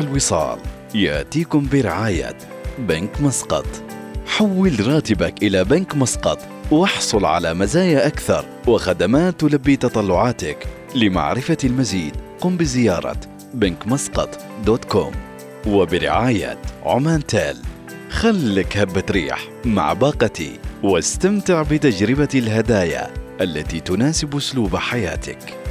الوصال يأتيكم برعاية بنك مسقط. حول راتبك إلى بنك مسقط واحصل على مزايا أكثر وخدمات تلبي تطلعاتك. لمعرفة المزيد قم بزيارة بنك مسقط دوت كوم. وبرعاية عمان تيل. خلك هبة ريح مع باقتي واستمتع بتجربة الهدايا التي تناسب أسلوب حياتك.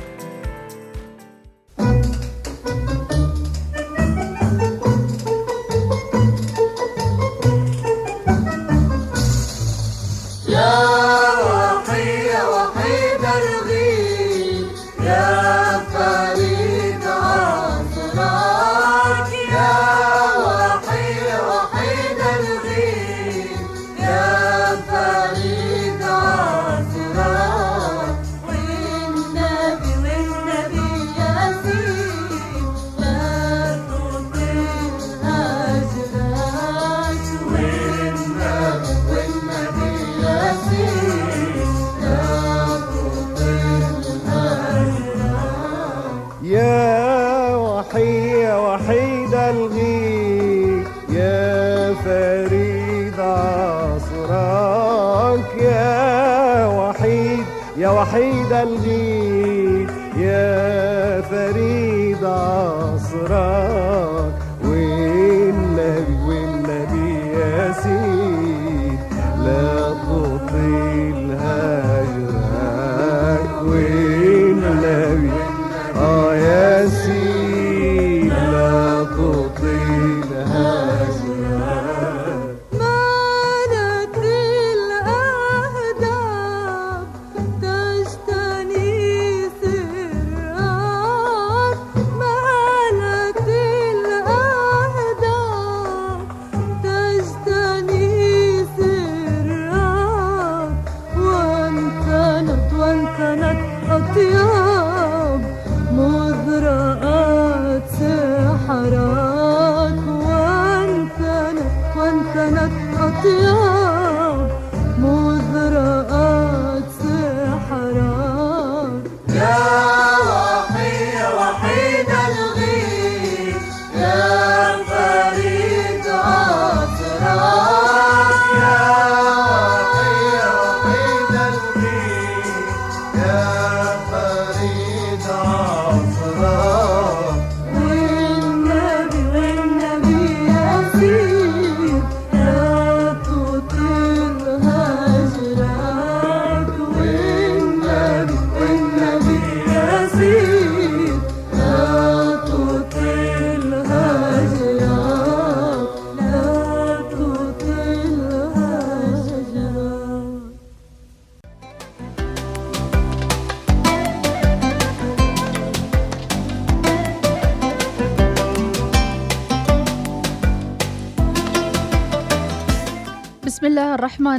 الغيب يا فريد.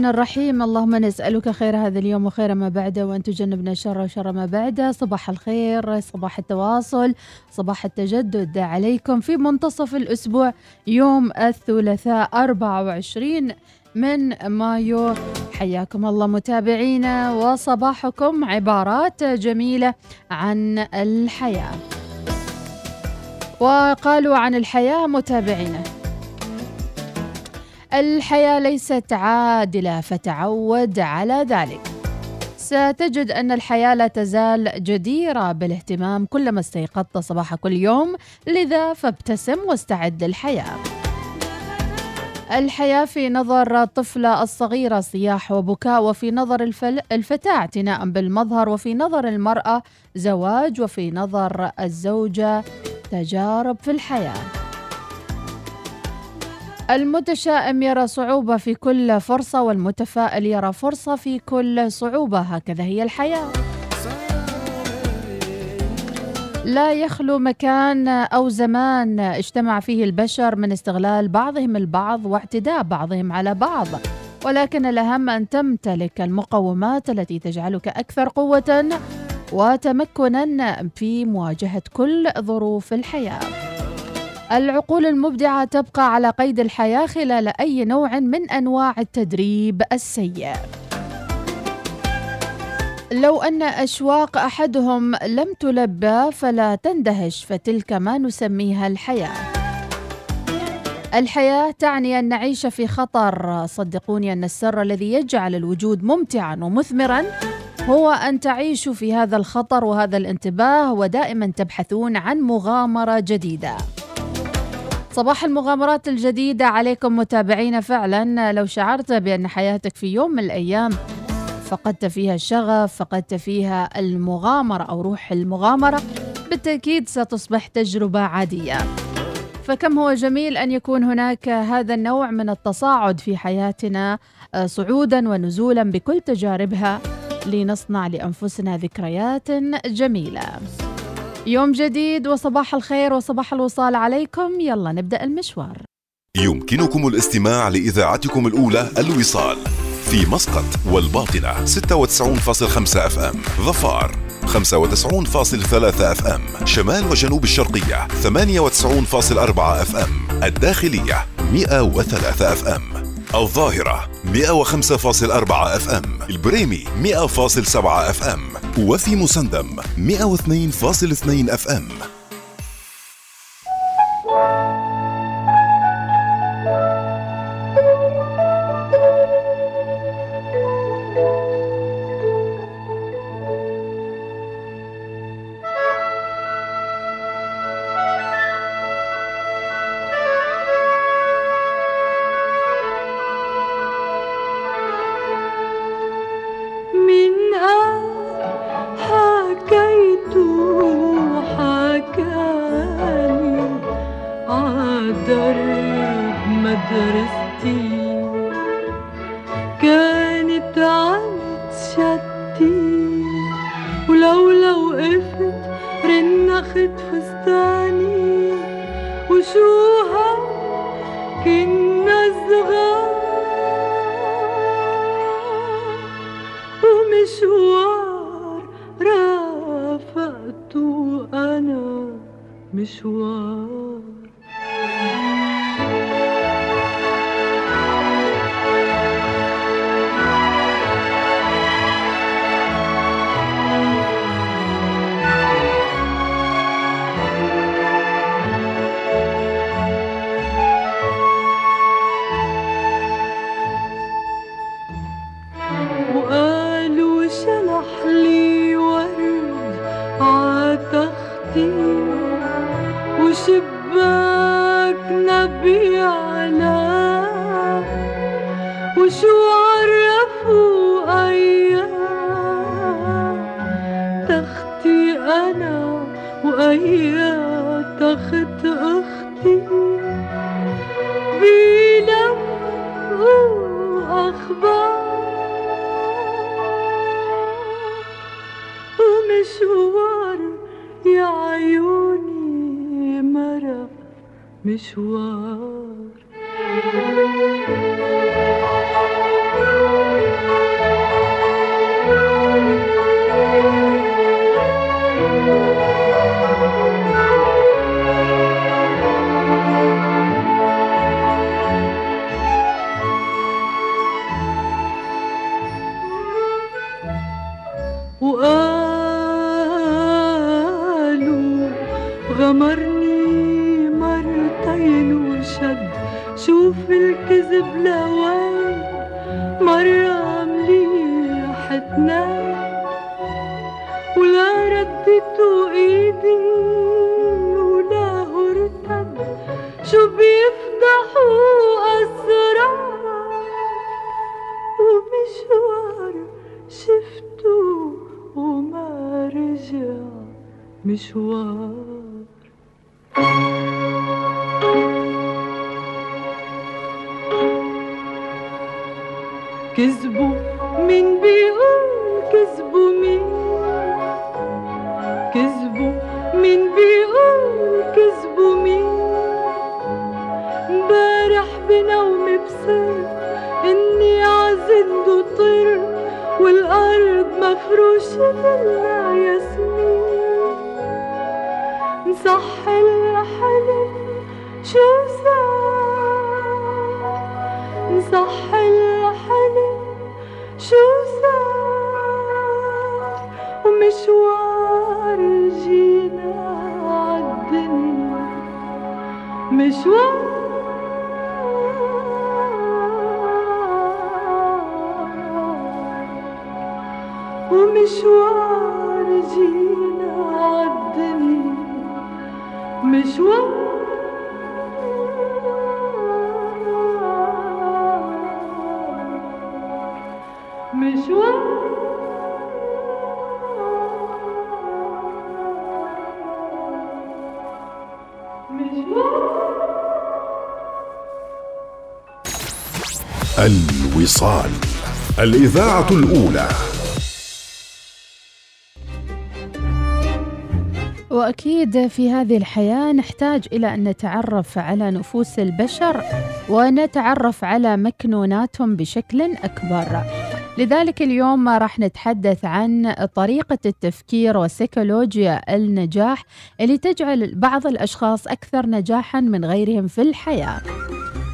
الرحمن الرحيم. اللهم نسألك خير هذا اليوم وخير ما بعده وأن تجنبنا شر وشر ما بعده. صباح الخير صباح التواصل صباح التجدد عليكم في منتصف الأسبوع يوم الثلاثاء 24 من مايو. حياكم الله متابعينا وصباحكم عبارات جميلة عن الحياة. وقالوا عن الحياة متابعينا. الحياة ليست عادلة فتعود على ذلك. ستجد أن الحياة لا تزال جديرة بالاهتمام كلما استيقظت صباح كل يوم. لذا فابتسم واستعد للحياة. الحياة في نظر الطفلة الصغيرة صياح وبكاء وفي نظر. الفتاة اعتناء بالمظهر وفي نظر المرأة زواج وفي نظر الزوجة تجارب في الحياة. المتشائم يرى صعوبة في كل فرصة والمتفائل يرى فرصة في كل صعوبة. هكذا هي الحياة. لا يخلو مكان أو زمان اجتمع فيه البشر من استغلال بعضهم البعض واعتداء بعضهم على بعض. ولكن الأهم أن تمتلك المقومات التي تجعلك أكثر قوة وتمكنا في مواجهة كل ظروف الحياة. العقول المبدعة تبقى على قيد الحياة خلال أي نوع من أنواع التدريب السيء. لو أن أشواق أحدهم لم تلبى فلا تندهش فتلك ما نسميها الحياة. الحياة تعني أن نعيش في خطر صدقوني أن السر الذي يجعل الوجود ممتعا ومثمرا هو أن تعيشوا في هذا الخطر وهذا الانتباه ودائما تبحثون عن مغامرة جديدة صباح المغامرات الجديدة عليكم متابعينا فعلا. لو شعرت بأن حياتك في يوم من الأيام فقدت فيها الشغف فقدت فيها المغامرة أو روح المغامرة بالتأكيد ستصبح تجربة عادية. فكم هو جميل أن يكون هناك هذا النوع من التصاعد في حياتنا آه، صعودا ونزولا بكل تجاربها لنصنع لأنفسنا ذكريات جميلة. يوم جديد وصباح الخير وصباح الوصال عليكم. يلا نبدأ المشوار. يمكنكم الاستماع لإذاعتكم الأولى الوصال في مسقط والباطنة 96.5 FM ظفار 95.3 FM شمال وجنوب الشرقية 98.4 FM الداخلية 103 أف أم. الظاهرة 105.4 أف أم البريمي 100.7 أف أم وفي مسندم 102.2 أف أم. الوصال الإذاعة الأولى وأكيد في هذه الحياة نحتاج إلى أن نتعرف على نفوس البشر ونتعرف على مكنوناتهم بشكل أكبر. لذلك اليوم راح نتحدث عن طريقة التفكير وسيكولوجيا النجاح اللي تجعل بعض الأشخاص أكثر نجاحا من غيرهم في الحياة.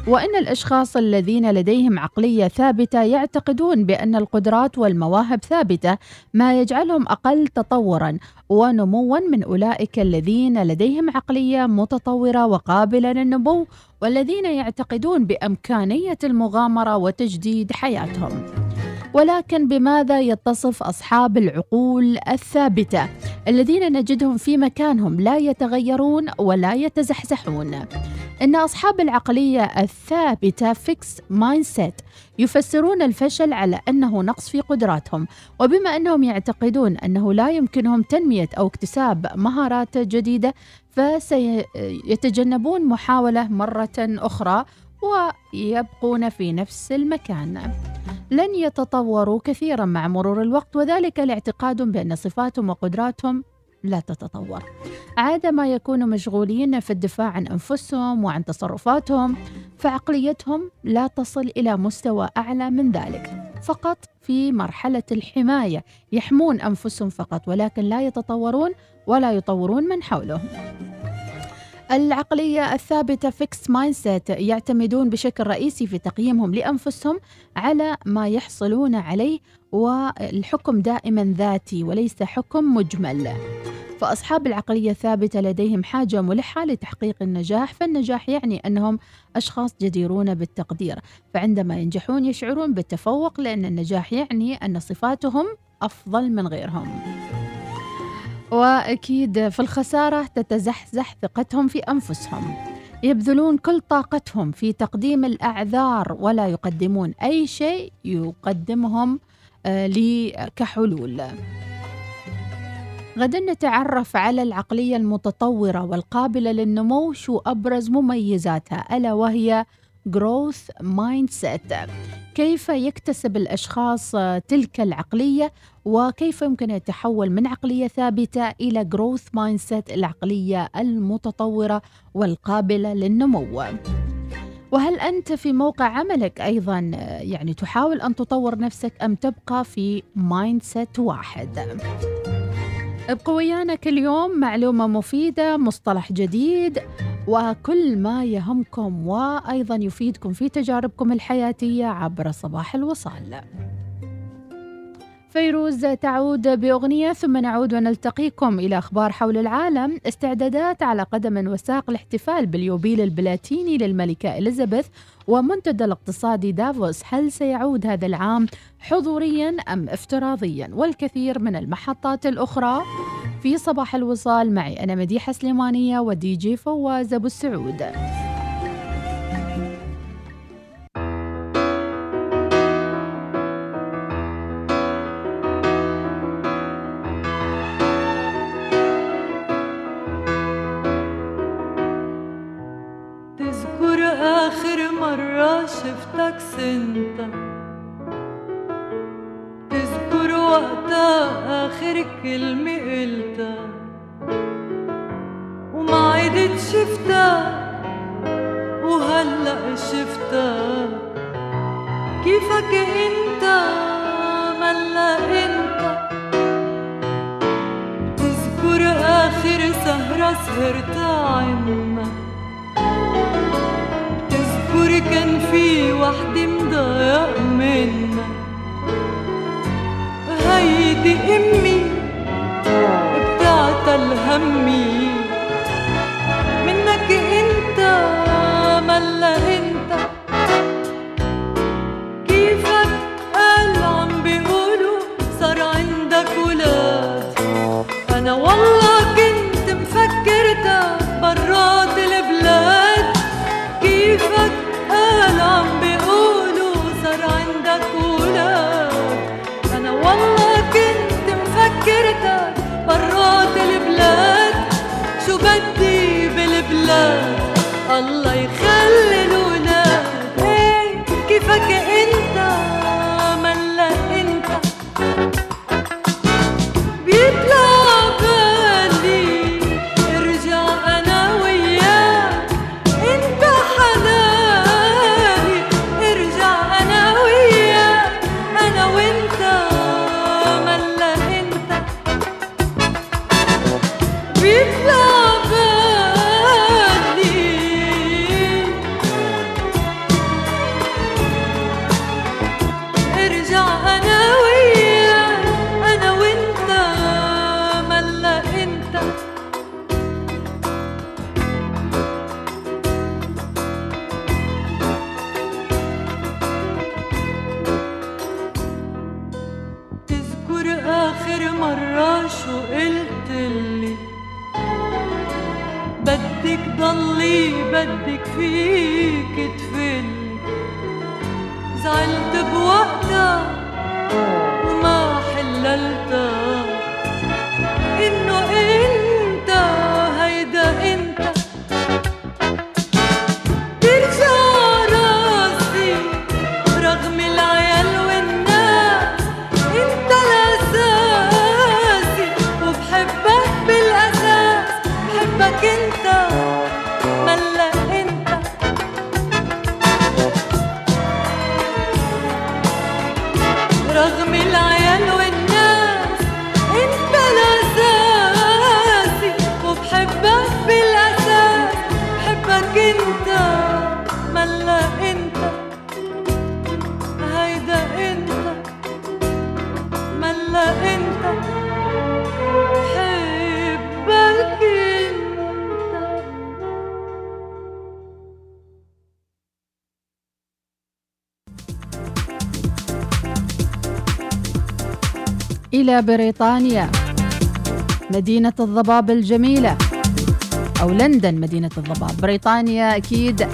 وإن الأشخاص الذين لديهم عقلية ثابتة يعتقدون بأن القدرات والمواهب ثابتة ما يجعلهم أقل تطورا ونموا من أولئك الذين لديهم عقلية متطورة وقابلة للنمو والذين يعتقدون بأمكانية المغامرة وتجديد حياتهم. ولكن بماذا يتصف أصحاب العقول الثابتة الذين نجدهم في مكانهم لا يتغيرون ولا يتزحزحون؟ إن أصحاب العقلية الثابتة fixed mindset يفسرون الفشل على أنه نقص في قدراتهم وبما أنهم يعتقدون أنه لا يمكنهم تنمية أو اكتساب مهارات جديدة فسيتجنبون محاولة مرة أخرى ويبقون في نفس المكان. لن يتطوروا كثيرا مع مرور الوقت وذلك لاعتقادهم بأن صفاتهم وقدراتهم لا تتطور. عادة ما يكونوا مشغولين في الدفاع عن أنفسهم وعن تصرفاتهم فعقليتهم لا تصل إلى مستوى أعلى من ذلك. فقط في مرحلة الحماية يحمون أنفسهم فقط ولكن لا يتطورون ولا يطورون من حولهم. العقلية الثابتة fixed mind يعتمدون بشكل رئيسي في تقييمهم لأنفسهم على ما يحصلون عليه والحكم دائما ذاتي وليس حكم مجمل. فأصحاب العقلية الثابتة لديهم حاجة ملحة لتحقيق النجاح فالنجاح يعني أنهم أشخاص جديرون بالتقدير فعندما ينجحون يشعرون بالتفوق لأن النجاح يعني أن صفاتهم أفضل من غيرهم. وأكيد في الخسارة تتزحزح ثقتهم في أنفسهم. يبذلون كل طاقتهم في تقديم الأعذار ولا يقدمون أي شيء يقدمهم آه، لي كحلول. غدا نتعرف على العقلية المتطورة والقابلة للنمو شو أبرز مميزاتها ألا وهي growth mindset. كيف يكتسب الأشخاص تلك العقلية؟ وكيف يمكن يتحول من عقلية ثابتة إلى growth mindset العقلية المتطورة والقابلة للنمو. وهل أنت في موقع عملك أيضا يعني تحاول أن تطور نفسك أم تبقى في mindset واحد؟ ابقوا ويانا كل يوم معلومة مفيدة مصطلح جديد. وكل ما يهمكم وأيضا يفيدكم في تجاربكم الحياتية عبر صباح الوصال. فيروز تعود بأغنية ثم نعود ونلتقيكم إلى أخبار حول العالم. استعدادات على قدم وساق الاحتفال باليوبيل البلاتيني للملكة إليزابيث ومنتدى الاقتصادي دافوس. هل سيعود هذا العام حضوريا أم افتراضيا؟ والكثير من المحطات الأخرى. في صباح الوصال. معي أنا مديحة سليمانية ودي جي فواز أبو السعود. تذكر آخر مرة شفتك سنتا وقتها آخر كلمة قلتها وما عدت شفتها وهلأ شفتها كيفك إنت؟ ملا إنت؟ تذكر آخر سهرة سهرتها عنا تذكر كان في وحدة مضايق منا هيدي أمي بتعتل همي منك أنت ملا إلى بريطانيا. مدينة الضباب الجميلة. أو لندن مدينة الضباب. بريطانيا أكيد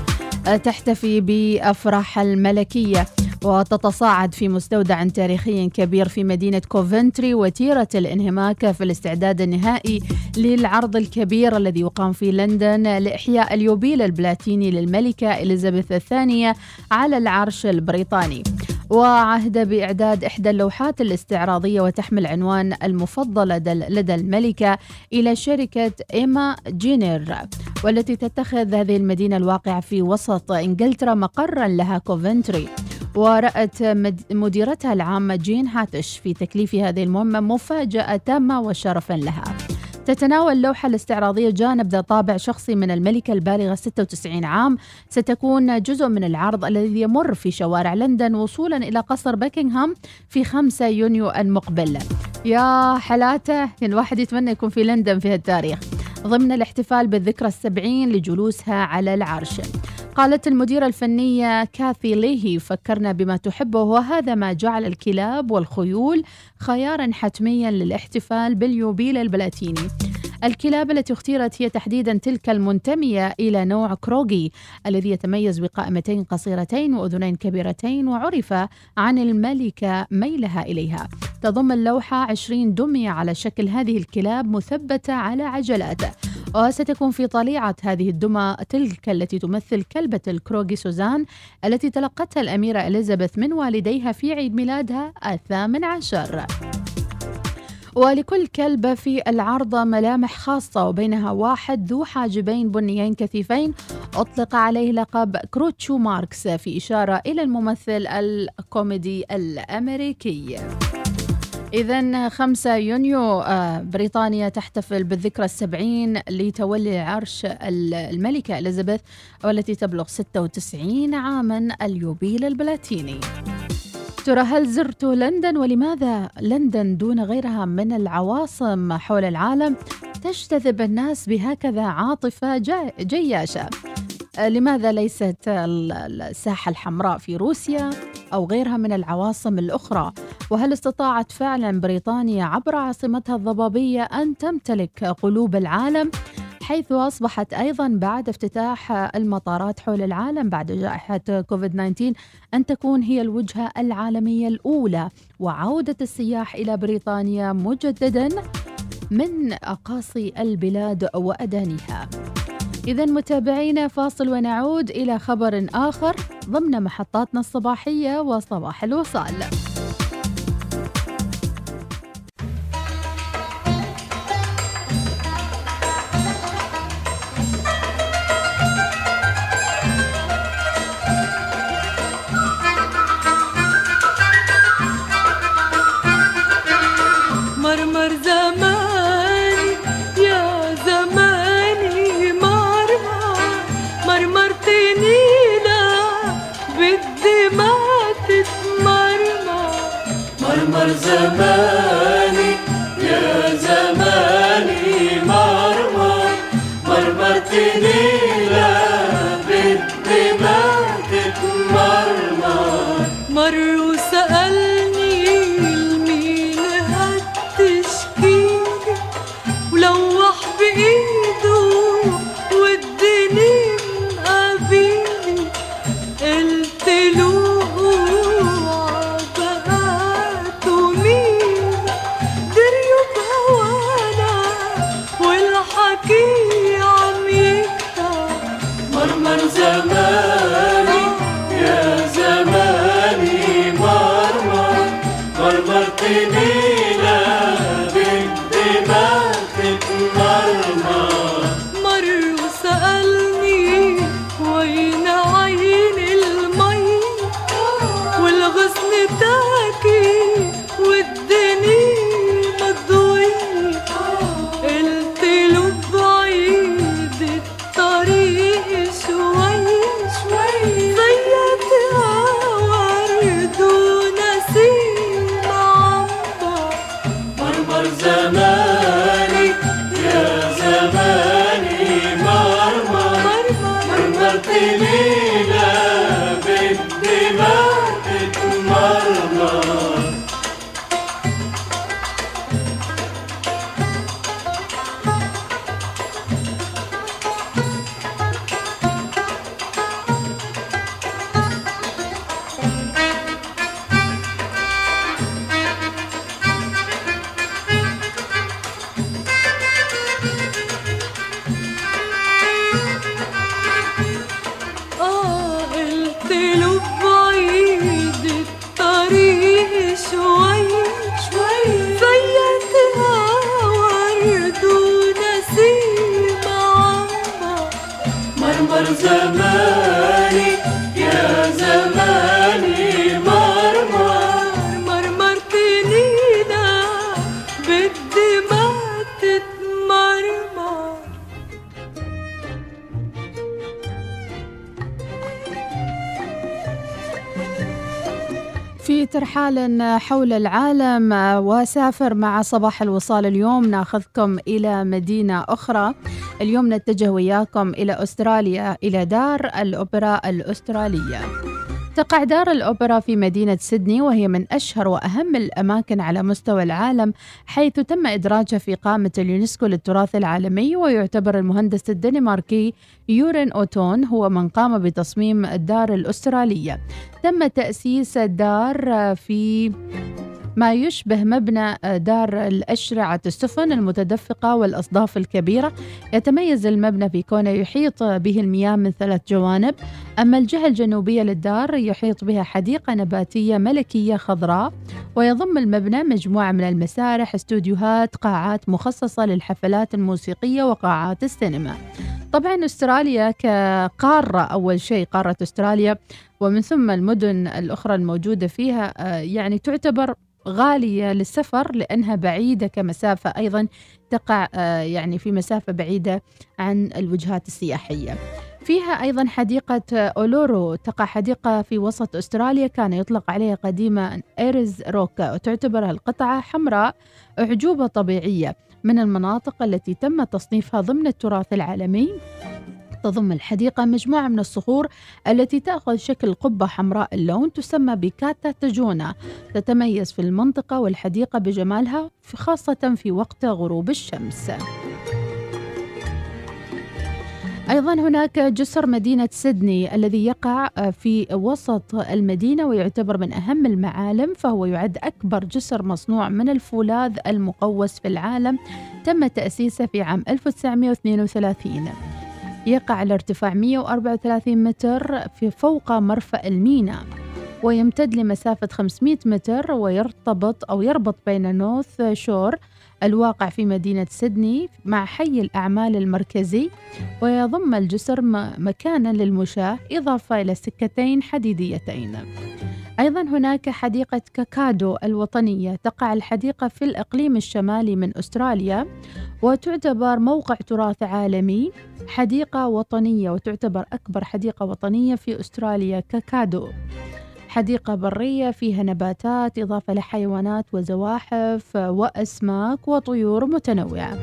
آه، تحتفي بأفراح الملكية. وتتصاعد في مستودع تاريخي كبير في مدينة كوفنتري وتيرة الانهماك في الاستعداد النهائي للعرض الكبير الذي يقام في لندن لإحياء اليوبيل البلاتيني للملكة إليزابيث الثانية على العرش البريطاني. وعهد بإعداد إحدى اللوحات الاستعراضية وتحمل عنوان المفضل لدى الملكة إلى شركة إيما جينير والتي تتخذ هذه المدينة الواقعة في وسط إنجلترا مقرا لها كوفنتري. ورأت مد- مديرتها العامة جين هاتش في تكليف هذه المهمة مفاجأة تامة وشرفا لها. تتناول اللوحة الاستعراضية جانب ذا طابع شخصي من الملكة البالغة 96 عام. ستكون جزء من العرض الذي يمر في شوارع لندن وصولا إلى قصر بكنغهام في 5 يونيو المقبل. يا حلاته الواحد يتمنى يكون في لندن في هالتاريخ. ضمن الاحتفال بالذكرى السبعين لجلوسها على العرش. قالت المديرة الفنية كاثي ليهي فكرنا بما تحبه وهذا ما جعل الكلاب والخيول خيارا حتميا للاحتفال باليوبيل البلاتيني. الكلاب التي اختيرت هي تحديدا تلك المنتمية إلى نوع كروغي الذي يتميز بقائمتين قصيرتين وأذنين كبيرتين وعرف عن الملكة ميلها إليها. تضم اللوحة 20 دمية على شكل هذه الكلاب مثبتة على عجلات وستكون في طليعة هذه الدمى تلك التي تمثل كلبة الكروغي سوزان التي تلقتها الأميرة إليزابيث من والديها في عيد ميلادها الثامن عشر. ولكل كلبة في العرض ملامح خاصة وبينها واحد ذو حاجبين بنيين كثيفين. أطلق عليه لقب جروتشو ماركس في إشارة إلى الممثل الكوميدي الأمريكي. إذا 5 يونيو آه، بريطانيا تحتفل بالذكرى السبعين لتولي عرش ال- الملكة إليزابيث والتي تبلغ 96 عاما اليوبيل البلاتيني. ترى هل زرت لندن؟ ولماذا لندن دون غيرها من العواصم حول العالم تجتذب الناس بهكذا عاطفة جياشة؟ لماذا ليست ال- ال- الساحة الحمراء في روسيا أو غيرها من العواصم الأخرى؟ وهل استطاعت فعلا بريطانيا عبر عاصمتها الضبابية أن تمتلك قلوب العالم حيث أصبحت أيضا بعد افتتاح المطارات حول العالم بعد جائحة كوفيد 19 أن تكون هي الوجهة العالمية الأولى وعودة السياح إلى بريطانيا مجددا من أقاصي البلاد وأدانيها. إذا متابعينا فاصل ونعود إلى خبر آخر ضمن محطاتنا الصباحية وصباح الوصال. ترحال حول العالم وسافر مع صباح الوصال اليوم. ناخذكم إلى مدينة أخرى. اليوم نتجه وياكم إلى أستراليا إلى دار الأوبرا الأسترالية. تقع دار الأوبرا في مدينة سيدني وهي من أشهر وأهم الأماكن على مستوى العالم حيث تم إدراجها في قائمة اليونسكو للتراث العالمي ويعتبر المهندس الدنماركي يورين أوتون هو من قام بتصميم الدار الأسترالية. تم تأسيس الدار في ما يشبه مبنى دار الأشرعة السفن المتدفقة والأصداف الكبيرة. يتميز المبنى في كونه يحيط به المياه من ثلاث جوانب. أما الجهة الجنوبية للدار يحيط بها حديقة نباتية ملكية خضراء. ويضم المبنى مجموعة من المسارح استوديوهات قاعات مخصصة للحفلات الموسيقية وقاعات السينما. طبعا أستراليا كقارة أول شيء قارة أستراليا. ومن ثم المدن الأخرى الموجودة فيها آه، يعني تعتبر غالية للسفر لأنها بعيدة كمسافة أيضا تقع آه، يعني في مسافة بعيدة عن الوجهات السياحية. فيها أيضا حديقة أولورو. تقع حديقة في وسط أستراليا. كان يطلق عليها قديما إيرز روكا وتعتبر القطعة حمراء أعجوبة طبيعية من المناطق التي تم تصنيفها ضمن التراث العالمي. تضم الحديقة مجموعة من الصخور التي تأخذ شكل قبة حمراء اللون تسمى بكاتا تجونا. تتميز في المنطقة والحديقة بجمالها خاصة في وقت غروب الشمس. أيضا هناك جسر مدينة سيدني الذي يقع في وسط المدينة ويعتبر من أهم المعالم فهو يعد أكبر جسر مصنوع من الفولاذ المقوس في العالم. تم تأسيسه في عام 1932 يقع على ارتفاع 134 متر في فوق مرفأ المينا ويمتد لمسافة 500 متر ويرتبط أو يربط بين نوث شور الواقع في مدينة سيدني مع حي الأعمال المركزي ويضم الجسر مكانا للمشاة إضافة إلى سكتين حديديتين. أيضا هناك حديقة كاكادو الوطنية تقع الحديقة في الإقليم الشمالي من أستراليا وتعتبر موقع تراث عالمي حديقة وطنية وتعتبر أكبر حديقة وطنية في أستراليا كاكادو. حديقة برية فيها نباتات إضافة لحيوانات وزواحف وأسماك وطيور متنوعة.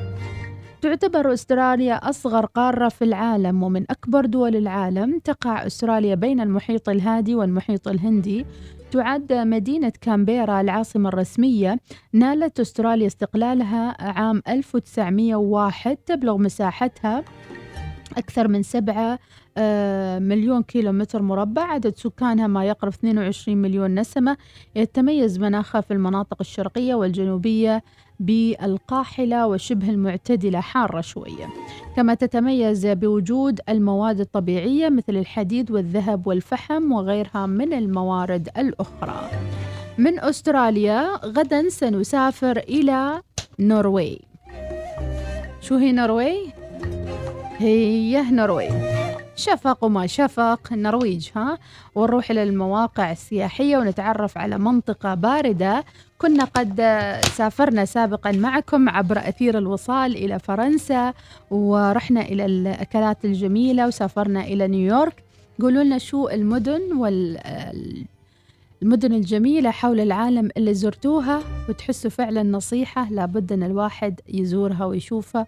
تعتبر أستراليا أصغر قارة في العالم ومن أكبر دول العالم. تقع أستراليا بين المحيط الهادي والمحيط الهندي. تعد مدينة كامبيرا العاصمة الرسمية. نالت أستراليا استقلالها عام 1901 تبلغ مساحتها أكثر من سبعة آه، مليون كيلو متر مربع. عدد سكانها ما يقرب 22 مليون نسمة. يتميز مناخها في المناطق الشرقية والجنوبية بالقاحلة وشبه المعتدلة حارة شوية. كما تتميز بوجود المواد الطبيعية مثل الحديد والذهب والفحم وغيرها من الموارد الأخرى. من أستراليا غدا سنسافر إلى نرويج شو هي نرويج؟ هي نرويج. شفق وما شفق النرويج ها؟ ونروح إلى المواقع السياحية ونتعرف على منطقة باردة. كنا قد سافرنا سابقا معكم عبر أثير الوصال إلى فرنسا ورحنا إلى الأكلات الجميلة وسافرنا إلى نيويورك. قولوا لنا شو المدن وال المدن الجميلة حول العالم اللي زرتوها وتحسوا فعلا نصيحة لابد أن الواحد يزورها ويشوفها.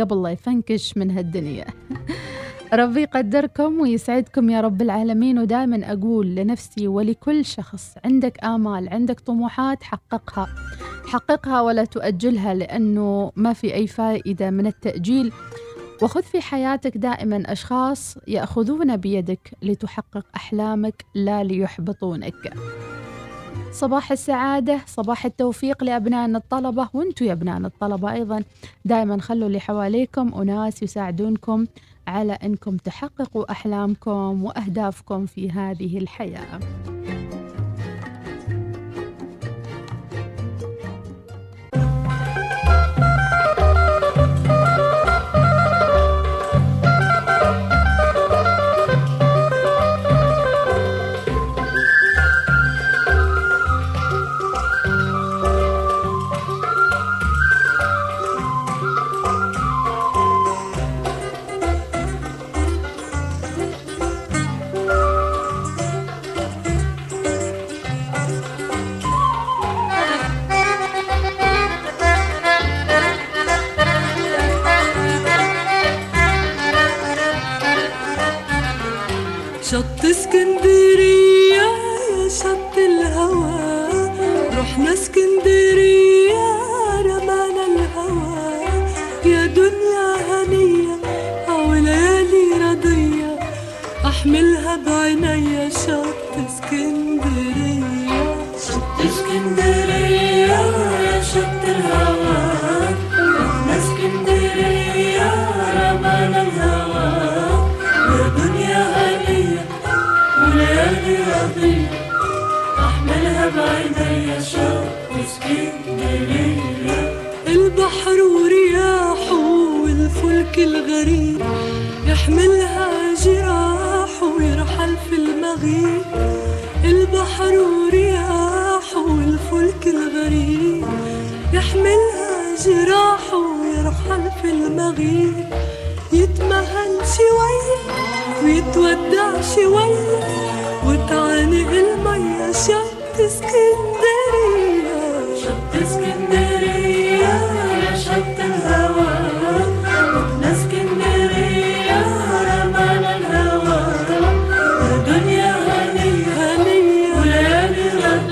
قبل لا يفنكش من هالدنيا. ربي يقدركم ويسعدكم يا رب العالمين ودائما أقول لنفسي ولكل شخص عندك آمال عندك طموحات حققها. حققها ولا تؤجلها لأنه ما في أي فائدة من التأجيل. وخذ في حياتك دائما أشخاص يأخذون بيدك لتحقق أحلامك لا ليحبطونك. صباح السعادة صباح التوفيق لأبنائنا الطلبة وأنتم يا أبنائنا الطلبة أيضا. دائما خلوا اللي حواليكم أناس يساعدونكم على أنكم تحققوا أحلامكم وأهدافكم في هذه الحياة.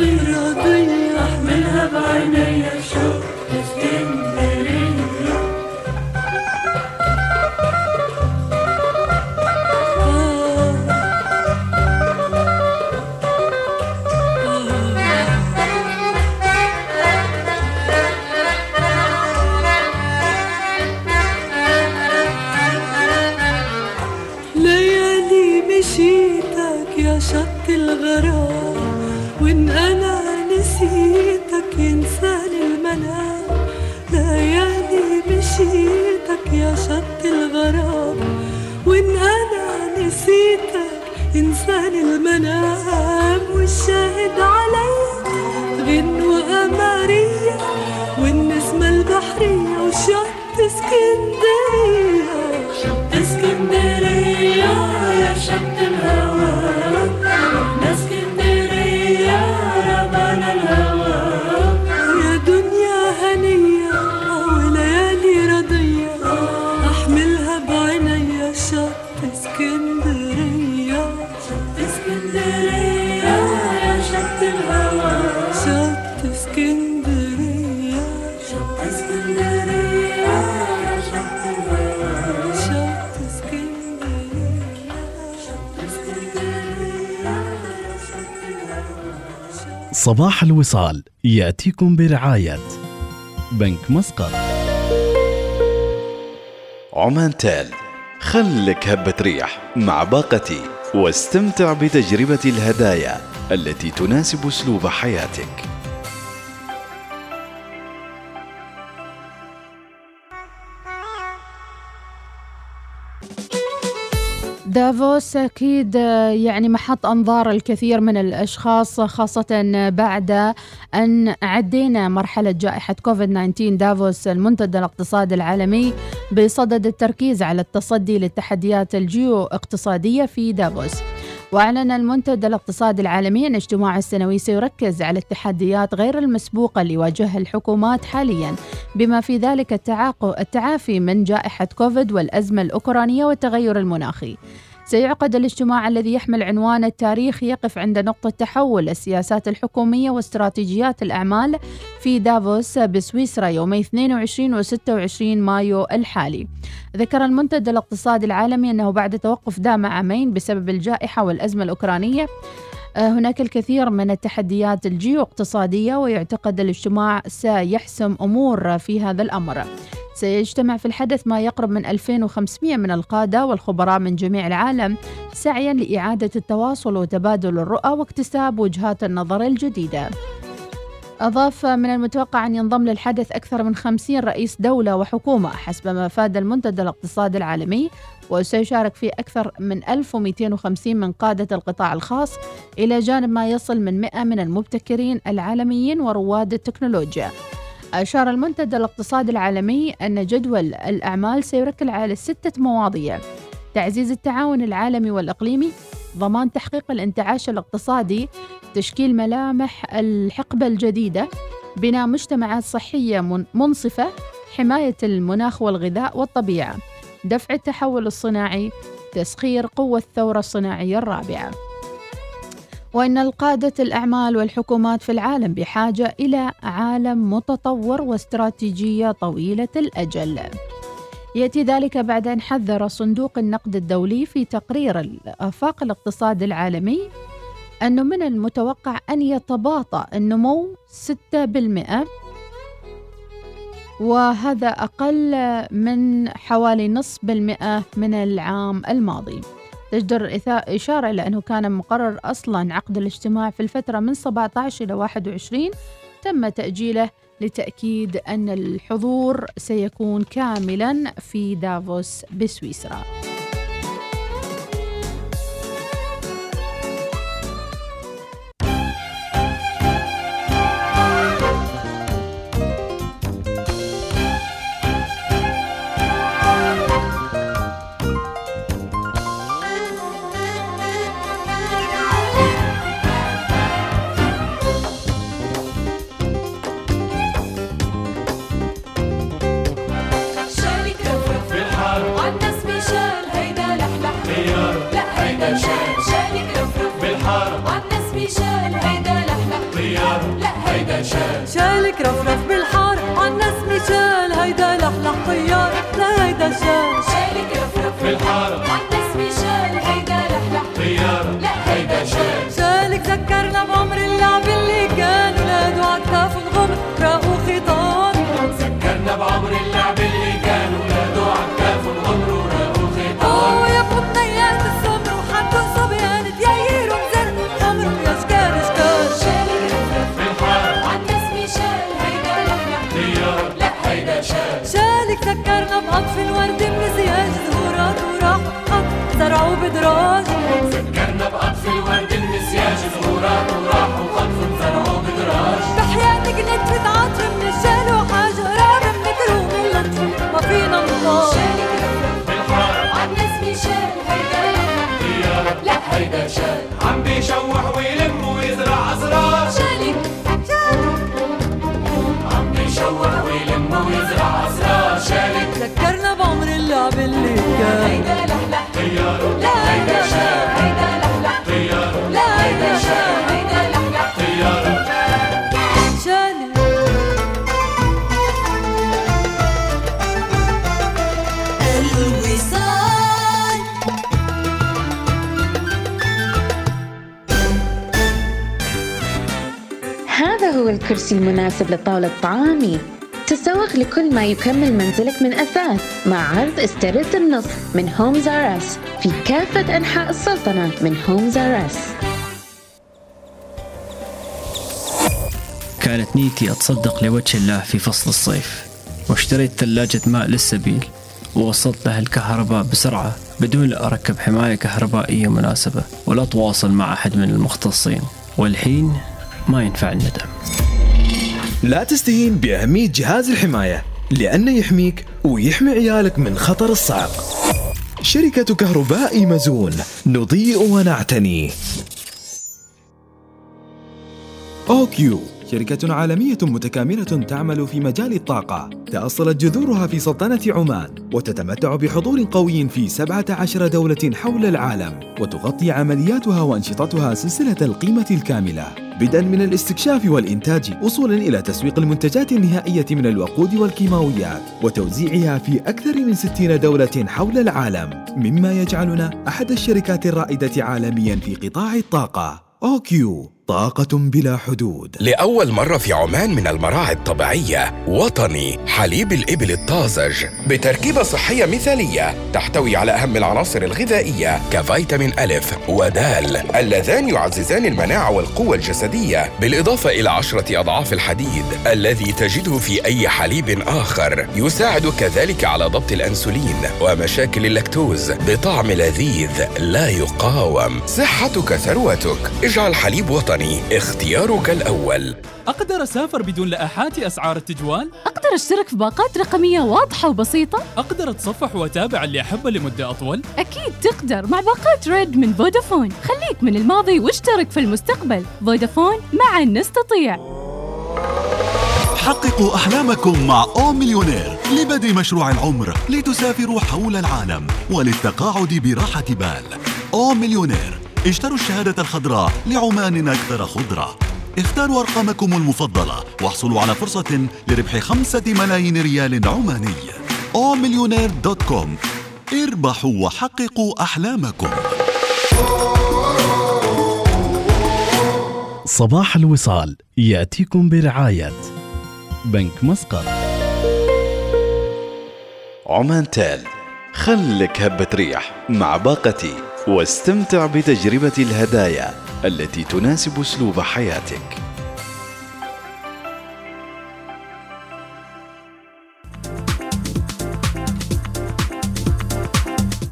be صباح الوصال يأتيكم برعاية بنك مسقط. عمان تال خلك هبة ريح مع باقتي واستمتع بتجربة الهدايا التي تناسب أسلوب حياتك. دافوس أكيد يعني محط أنظار الكثير من الأشخاص خاصة بعد أن عدينا مرحلة جائحة كوفيد 19 دافوس المنتدى الاقتصادي العالمي بصدد التركيز على التصدي للتحديات الجيو اقتصادية في دافوس. وأعلن المنتدى الاقتصادي العالمي أن اجتماعه السنوي سيركز على التحديات غير المسبوقة اللي يواجهها الحكومات حاليا بما في ذلك التعافي من جائحة كوفيد والأزمة الأوكرانية والتغير المناخي. سيعقد الاجتماع الذي يحمل عنوان التاريخ يقف عند نقطة تحول السياسات الحكومية واستراتيجيات الأعمال في دافوس بسويسرا يومي 22 و 26 مايو الحالي. ذكر المنتدى الاقتصادي العالمي أنه بعد توقف دام عامين بسبب الجائحة والأزمة الأوكرانية هناك الكثير من التحديات الجيو اقتصادية ويعتقد الاجتماع سيحسم أمور في هذا الأمر. سيجتمع في الحدث ما يقرب من 2500 من القادة والخبراء من جميع العالم سعيا لإعادة التواصل وتبادل الرؤى واكتساب وجهات النظر الجديدة. أضاف من المتوقع أن ينضم للحدث أكثر من 50 رئيس دولة وحكومة حسب ما أفاد المنتدى الاقتصادي العالمي وسيشارك فيه أكثر من 1250 من قادة القطاع الخاص إلى جانب ما يصل من 100 من المبتكرين العالميين ورواد التكنولوجيا. أشار المنتدى الاقتصادي العالمي أن جدول الأعمال سيركز على ستة مواضيع تعزيز التعاون العالمي والإقليمي ضمان تحقيق الانتعاش الاقتصادي تشكيل ملامح الحقبة الجديدة بناء مجتمعات صحية من- منصفة حماية المناخ والغذاء والطبيعة. دفع التحول الصناعي تسخير قوة الثورة الصناعية الرابعة وإن القادة الأعمال والحكومات في العالم بحاجة إلى عالم متطور واستراتيجية طويلة الأجل. يأتي ذلك بعد أن حذر صندوق النقد الدولي في تقرير الآفاق الاقتصاد العالمي أنه من المتوقع أن يتباطأ النمو 6% وهذا أقل من حوالي نصف بالمئة من العام الماضي. تجدر إشارة إلى أنه كان مقرر أصلا عقد الاجتماع في الفترة من 17 إلى 21 تم تأجيله لتأكيد أن الحضور سيكون كاملا في دافوس بسويسرا. بك رفرف بالحار عالناس مشال هيدا لحلح طيار لا هيدا شالك رفرف بالحار ويلم ويزرع أزرار شالك ذكرنا بعمر اللعب اللي كان. هيدا لحلح طياره لا هيدا شاب هيدا لحلح طياره لا هيدا شاب هيدا لحلح طياره شالك الوصال. هذا هو الكرسي المناسب لطاولة طعامي تسوق لكل ما يكمل منزلك من أثاث مع عرض استرد النص من Homes R Us في كافة أنحاء السلطنة من Homes R Us كانت نيتي أتصدق لوجه الله في فصل الصيف واشتريت ثلاجة ماء للسبيل ووصلت لها الكهرباء بسرعة بدون لا أركب حماية كهربائية مناسبة ولا أتواصل مع أحد من المختصين والحين ما ينفع الندم. لا تستهين بأهمية جهاز الحماية لأنه يحميك ويحمي عيالك من خطر الصعق شركة كهرباء إيمازون نضيء ونعتني. أوكيو. شركة عالمية متكاملة تعمل في مجال الطاقة. تأصلت جذورها في سلطنة عمان وتتمتع بحضور قوي في 17 دولة حول العالم وتغطي عملياتها وأنشطتها سلسلة القيمة الكاملة. بدءا من الاستكشاف والإنتاج وصولا إلى تسويق المنتجات النهائية من الوقود والكيماويات وتوزيعها في أكثر من 60 دولة حول العالم. مما يجعلنا أحد الشركات الرائدة عالميا في قطاع الطاقة OQ. طاقة بلا حدود. لأول مرة في عمان من المراعي الطبيعية وطني حليب الإبل الطازج بتركيبة صحية مثالية تحتوي على أهم العناصر الغذائية كفيتامين ألف ودال اللذان يعززان المناعة والقوة الجسدية بالإضافة إلى عشرة أضعاف الحديد الذي تجده في أي حليب آخر يساعد كذلك على ضبط الأنسولين ومشاكل اللاكتوز بطعم لذيذ لا يقاوم. صحتك ثروتك. اجعل حليب وطني اختيارك الأول أقدر أسافر بدون لائحات أسعار التجوال؟ أقدر أشترك في باقات رقمية واضحة وبسيطة؟ أقدر أتصفح وأتابع اللي أحبه لمدة أطول؟ أكيد تقدر مع باقات ريد من فودافون خليك من الماضي واشترك في المستقبل فودافون معا نستطيع حققوا أحلامكم مع أو مليونير لبدء مشروع العمر لتسافروا حول العالم وللتقاعد براحة بال O Millionaire اشتروا الشهادة الخضراء لعمان أكثر خضرة. اختاروا أرقامكم المفضلة واحصلوا على فرصة لربح خمسة ملايين ريال عماني. O Millionaire dot com اربحوا وحققوا أحلامكم. صباح الوصال يأتيكم برعاية بنك مسقط. عمان تال خلك هبة ريح مع باقتي واستمتع بتجربة الهدايا التي تناسب أسلوب حياتك.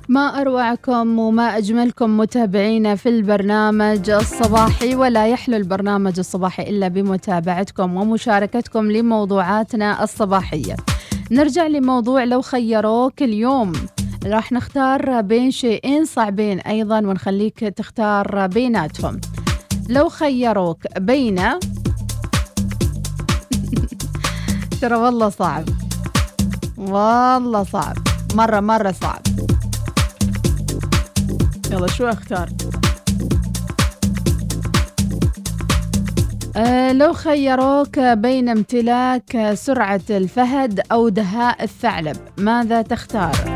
ما أروعكم وما أجملكم متابعينا في البرنامج الصباحي ولا يحلو البرنامج الصباحي إلا بمتابعتكم ومشاركتكم لموضوعاتنا الصباحية. نرجع لموضوع لو خيروك اليوم. راح نختار بين شيئين صعبين أيضا ونخليك تختار بيناتهم. لو خيروك بين ترى والله صعب. والله صعب. مرة مرة صعب. يلا شو أختار؟ أه لو خيروك بين امتلاك سرعة الفهد أو دهاء الثعلب ماذا تختار؟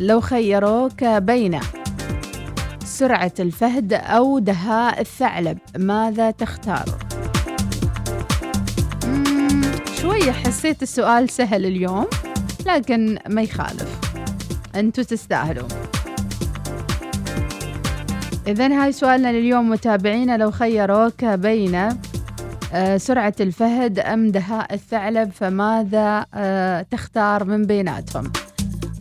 لو خيروك بين سرعة الفهد أو دهاء الثعلب ماذا تختار؟ شوية حسيت السؤال سهل اليوم لكن ما يخالف. أنتوا تستاهلوا. إذا هاي سؤالنا لليوم متابعينا لو خيروك بين آه، سرعة الفهد أم دهاء الثعلب فماذا آه، تختار من بيناتهم؟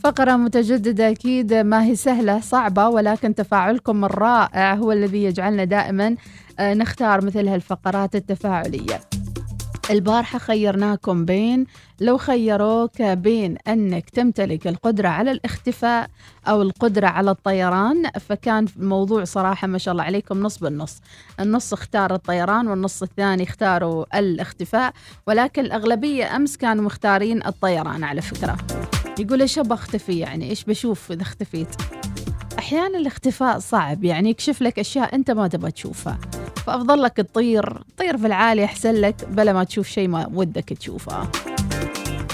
فقرة متجددة أكيد ما هي سهلة صعبة ولكن تفاعلكم الرائع هو الذي يجعلنا دائما آه، نختار مثل هالفقرات التفاعلية. البارحة خيرناكم بين لو خيروك بين أنك تمتلك القدرة على الاختفاء أو القدرة على الطيران فكان الموضوع صراحة ما شاء الله عليكم نص بالنص النص اختار الطيران والنص الثاني اختاروا الاختفاء ولكن الأغلبية أمس كانوا مختارين الطيران على فكرة. يقول إيش أبغى أختفي يعني؟ إيش بشوف إذا اختفيت؟ أحيانا الاختفاء صعب يعني يكشف لك أشياء أنت ما تبغى تشوفها. فأفضل لك تطير طير في العالي احسن لك بلا ما تشوف شيء ما ودك تشوفه.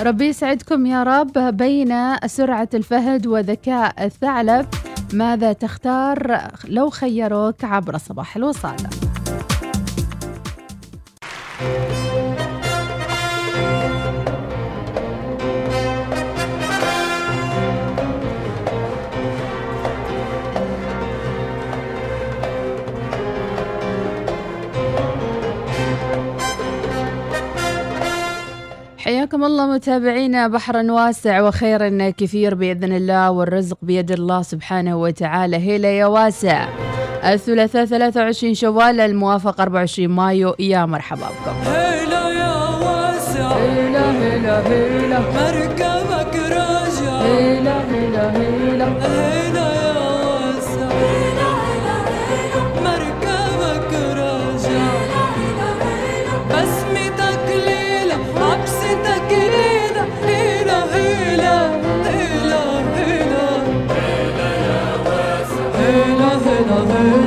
ربي يسعدكم يا رب بين سرعة الفهد وذكاء الثعلب. ماذا تختار؟ لو خيروك عبر صباح الوصال. حياكم الله متابعينا. بحر واسع وخير كثير بإذن الله والرزق بيد الله سبحانه وتعالى. هيلا يا واسع. الثلاثاء 23 شوال الموافق 24 مايو. يا مرحبا بكم. هيلا يا واسع. هيلا هيلا هيلا. مركبك راجع. هيلا هيلا. هيلا another.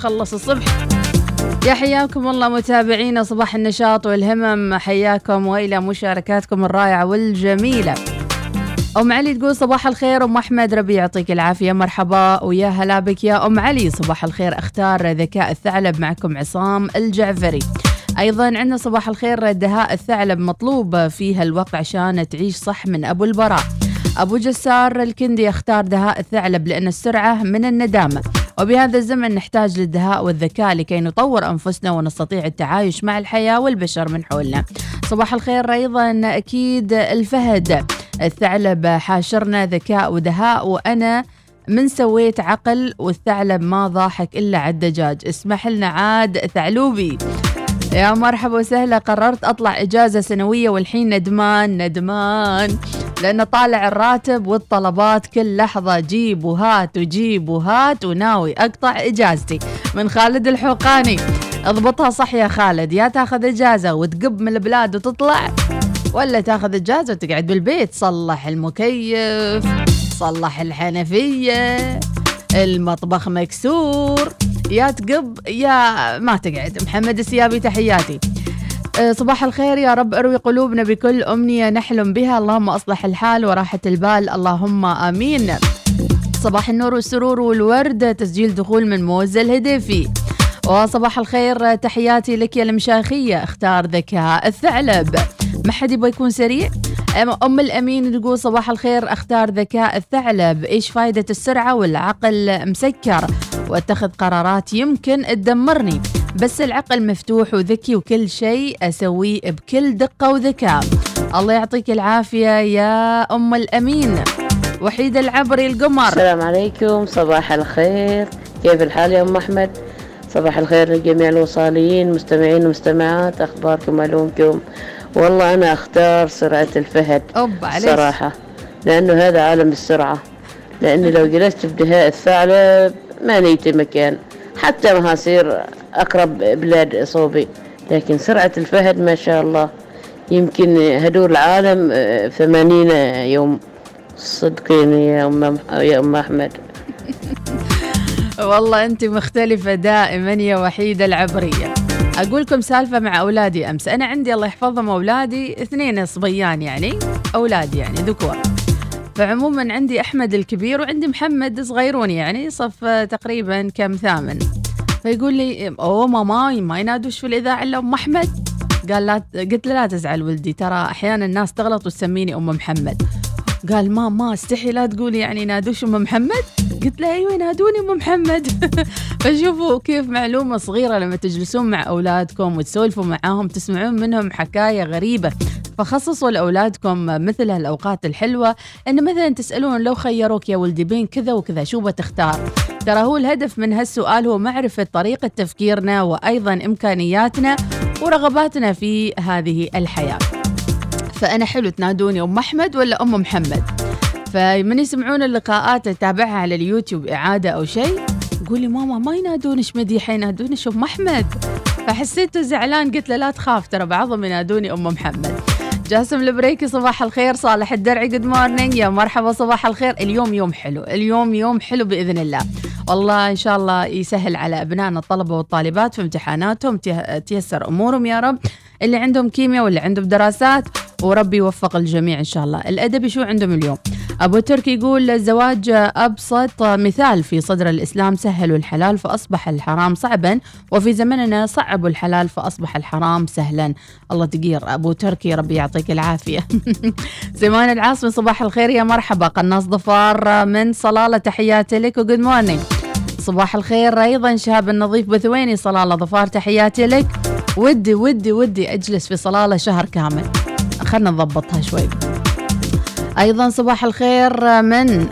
ليل خلص الصبح. يا حياكم الله متابعينا صباح النشاط والهمم. حياكم وإلى مشاركاتكم الرائعة والجميلة. أم علي تقول صباح الخير أم أحمد ربي يعطيك العافية. مرحبا. ويا هلا بك يا أم علي. صباح الخير. أختار ذكاء الثعلب معكم عصام الجعفري. أيضا عندنا صباح الخير. دهاء الثعلب مطلوب فيها الوقت عشان تعيش صح من أبو البراء. أبو جسار الكندي اختار دهاء الثعلب لأن السرعة من الندامة. وبهذا الزمن نحتاج للدهاء والذكاء لكي نطور أنفسنا ونستطيع التعايش مع الحياة والبشر من حولنا. صباح الخير أيضا أكيد الفهد الثعلب حاشرنا ذكاء ودهاء وأنا من سويت عقل والثعلب ما ضاحك إلا على الدجاج. اسمح لنا عاد ثعلوبي. يا مرحبا وسهلا قررت أطلع إجازة سنوية والحين ندمان ندمان. لأنه طالع الراتب والطلبات كل لحظة جيب وهات وجيب وهات وناوي أقطع إجازتي من خالد الحوقاني. اضبطها صح يا خالد يا تاخذ إجازة وتقب من البلاد وتطلع ولا تاخذ إجازة وتقعد بالبيت. صلح المكيف صلح الحنفية المطبخ مكسور يا تقب يا ما تقعد. محمد السيابي تحياتي. صباح الخير يا رب اروي قلوبنا بكل أمنية. نحلم بها. اللهم أصلح الحال وراحة البال. اللهم آمين. صباح النور والسرور والورد. تسجيل دخول من موزة الهديفي وصباح الخير. تحياتي لك يا المشايخية. اختار ذكاء الثعلب. ما حد يبغى يكون سريع؟ أم- أم الأمين تقول صباح الخير. اختار ذكاء الثعلب. إيش فايدة السرعة والعقل مسكر؟ واتخذ قرارات يمكن تدمرني. بس العقل مفتوح وذكي وكل شيء أسويه بكل دقة وذكاء. الله يعطيك العافية يا أم الأمين. وحيد العبري القمر. السلام عليكم. صباح الخير. كيف الحال يا أم أحمد؟ صباح الخير لجميع الوصاليين مستمعين ومستمعات أخباركم معلومكم والله أنا أختار سرعة الفهد. صراحة لأنه هذا عالم السرعة لأني لو جلست بدهاء الثعلب ما نيتي مكان حتى ما هصير أقرب بلاد صوبي لكن سرعة الفهد ما شاء الله يمكن هدور العالم آه، ثمانين يوم صدقيني يا أم يا أم أحمد والله أنت مختلفة دائما يا وحيدة العبرية. أقول لكم سالفة مع أولادي أمس. أنا عندي الله يحفظهم أولادي اثنين صبيان يعني أولاد يعني ذكور. فعموما عندي أحمد الكبير وعندي محمد صغيرون يعني صف تقريبا كم ثامن. فيقول لي أوه ماما ما ينادوش في الإذاعة إلا أم أحمد؟ قال لا قلت له لا تزعل ولدي ترى أحيانا الناس تغلط وتسميني أم محمد. قال ما ما استحي لا تقولي يعني ينادوش أم محمد؟ قلت له أيوه ينادوني أم محمد. فشوفوا كيف معلومة صغيرة لما تجلسون مع أولادكم وتسولفوا معاهم تسمعون منهم حكاية غريبة. فخصصوا لأولادكم مثل هالاوقات الحلوة إن مثلا تسألون لو خيروك يا ولدي بين كذا وكذا شو بتختار؟ ترى هو الهدف من هالسؤال هو معرفة طريقة تفكيرنا وأيضا إمكانياتنا ورغباتنا في هذه الحياة. فأنا حلو تنادوني أم أحمد ولا أم محمد؟ فمن يسمعون اللقاءات اتابعها على اليوتيوب إعادة أو شيء؟ يقول لي ماما ما ينادونش مديحة ينادونش أم أحمد؟ فحسيته زعلان قلت له لا تخاف ترى بعضهم ينادوني أم محمد. جاسم البريكي صباح الخير صالح الدرعي good morning يا مرحبا صباح الخير. اليوم يوم حلو اليوم يوم حلو بإذن الله. والله إن شاء الله يسهل على أبنائنا الطلبة والطالبات في امتحاناتهم ته- تيسر أمورهم يا رب. اللي عندهم كيمياء واللي عندهم دراسات وربي يوفق الجميع إن شاء الله. الادبي شو عندهم اليوم؟ أبو تركي يقول الزواج أبسط مثال في صدر الإسلام سهلوا الحلال فأصبح الحرام صعبا وفي زمننا صعبوا الحلال فأصبح الحرام سهلا. الله تقير أبو تركي ربي يعطيك العافية. سيمان العاصمي صباح الخير يا مرحبا. قناص ظفار من صلالة تحياتي لك وجود مورنينج. صباح الخير أيضا شهاب النظيف بثويني صلالة ظفار تحياتي لك. ودي ودي ودي أجلس في صلالة شهر كامل. خلنا نضبطها شوي. أيضا صباح الخير من؟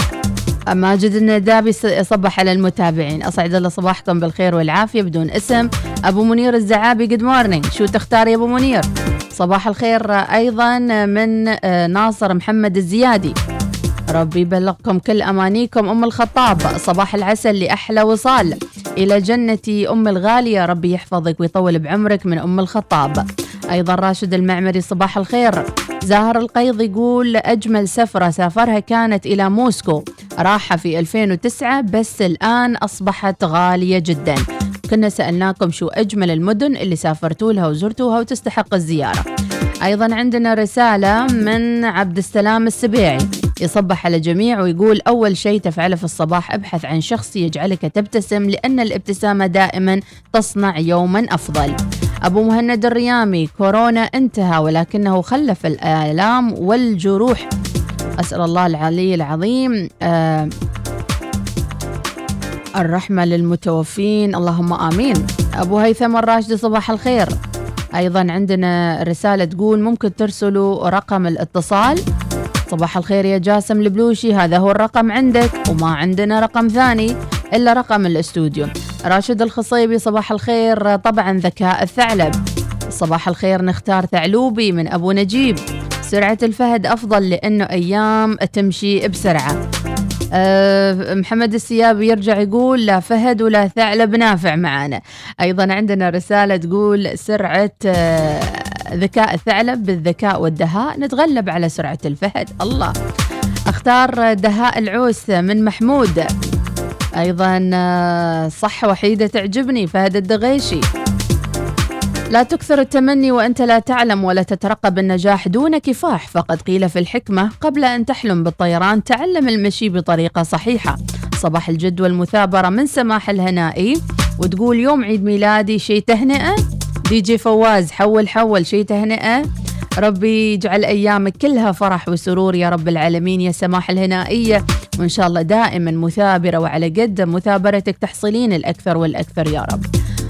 ماجد الندابي صبح على المتابعين. أسعد الله صباحكم بالخير والعافية بدون اسم. أبو منير الزعابي good morning شو تختار يا أبو منير؟ صباح الخير أيضا من آه، ناصر محمد الزيادي. ربي يبلغكم كل أمانيكم. أم الخطاب صباح العسل لأحلى وصال. إلى جنتي أم الغالية ربي يحفظك ويطول بعمرك من أم الخطاب. أيضا راشد المعمري صباح الخير. زاهر القيض يقول أجمل سفرة سافرها كانت إلى موسكو. راحة في 2009 بس الآن أصبحت غالية جدا. كنا سألناكم شو أجمل المدن اللي سافرتوا لها وزرتوها وتستحق الزيارة. أيضا عندنا رسالة من عبد السلام السبيعي. يصبح على الجميع ويقول أول شيء تفعله في الصباح أبحث عن شخص يجعلك تبتسم لأن الابتسامة دائما تصنع يوما أفضل. أبو مهند الريامي كورونا انتهى ولكنه خلف الالام والجروح. أسأل الله العلي العظيم آه الرحمة للمتوفين. اللهم آمين. أبو هيثم الراشدي صباح الخير. أيضا عندنا رسالة تقول ممكن ترسلوا رقم الاتصال؟ صباح الخير يا جاسم البلوشي هذا هو الرقم عندك وما عندنا رقم ثاني. إلا رقم الاستوديو. راشد الخصيبي صباح الخير. طبعا ذكاء الثعلب. صباح الخير نختار ثعلوبي من أبو نجيب. سرعة الفهد أفضل لأنه أيام تمشي بسرعة. أه محمد السيابي يرجع يقول لا فهد ولا ثعلب نافع معانا. أيضا عندنا رسالة تقول سرعة أه ذكاء الثعلب بالذكاء والدهاء. نتغلب على سرعة الفهد. الله. أختار دهاء العوس من محمود. أيضا أه صح وحيدة تعجبني فهد الدغيشي. لا تكثر التمني وأنت لا تعلم ولا تترقب النجاح دون كفاح. فقد قيل في الحكمة قبل أن تحلم بالطيران تعلم المشي بطريقة صحيحة. صباح الجد والمثابرة من سماح الهنائي. وتقول يوم عيد ميلادي شيء تهنئة؟ دي جي فواز حول حول شيء تهنئة؟ ربي يجعل أيامك كلها فرح وسرور يا رب العالمين. يا سماح الهنائية وإن شاء الله دائما مثابرة وعلى قد مثابرتك تحصلين الأكثر والأكثر يا رب.